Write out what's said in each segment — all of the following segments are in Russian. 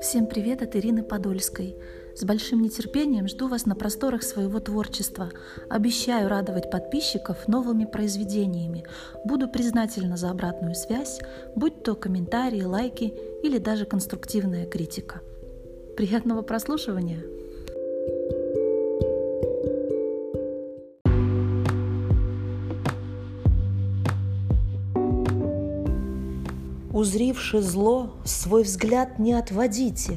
Всем привет от Ирины Подольской. С большим нетерпением жду вас на просторах своего творчества. Обещаю радовать подписчиков новыми произведениями. Буду признательна за обратную связь, будь то комментарии, лайки или даже конструктивная критика. Приятного прослушивания! Узривши зло, свой взгляд не отводите,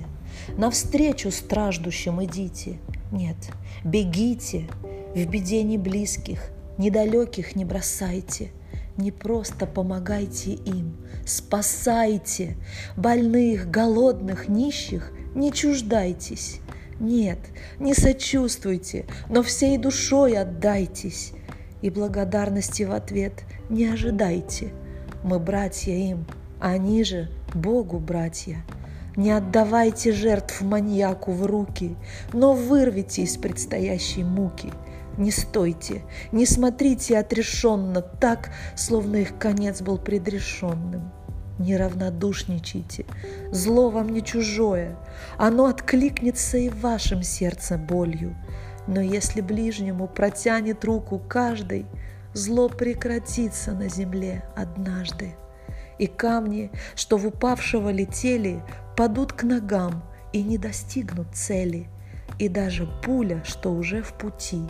Навстречу страждущим идите. Нет, бегите, в беде не близких, Недалеких не бросайте, Не просто помогайте им, спасайте, Больных, голодных, нищих не чуждайтесь. Нет, не сочувствуйте, но всей душой отдайтесь, И благодарности в ответ не ожидайте. Мы братья им, они же Богу, братья. Не отдавайте жертв маньяку в руки, но вырвите из предстоящей муки. Не стойте, не смотрите отрешенно так, словно их конец был предрешенным. Не равнодушничайте, зло вам не чужое, оно откликнется и в вашем сердце болью. Но если ближнему протянет руку каждый, зло прекратится на земле однажды и камни, что в упавшего летели, падут к ногам и не достигнут цели, и даже пуля, что уже в пути,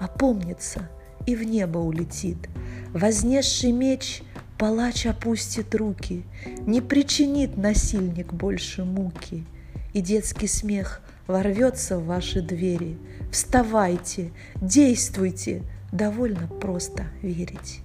опомнится и в небо улетит. Вознесший меч палач опустит руки, не причинит насильник больше муки, и детский смех ворвется в ваши двери. Вставайте, действуйте, довольно просто верить.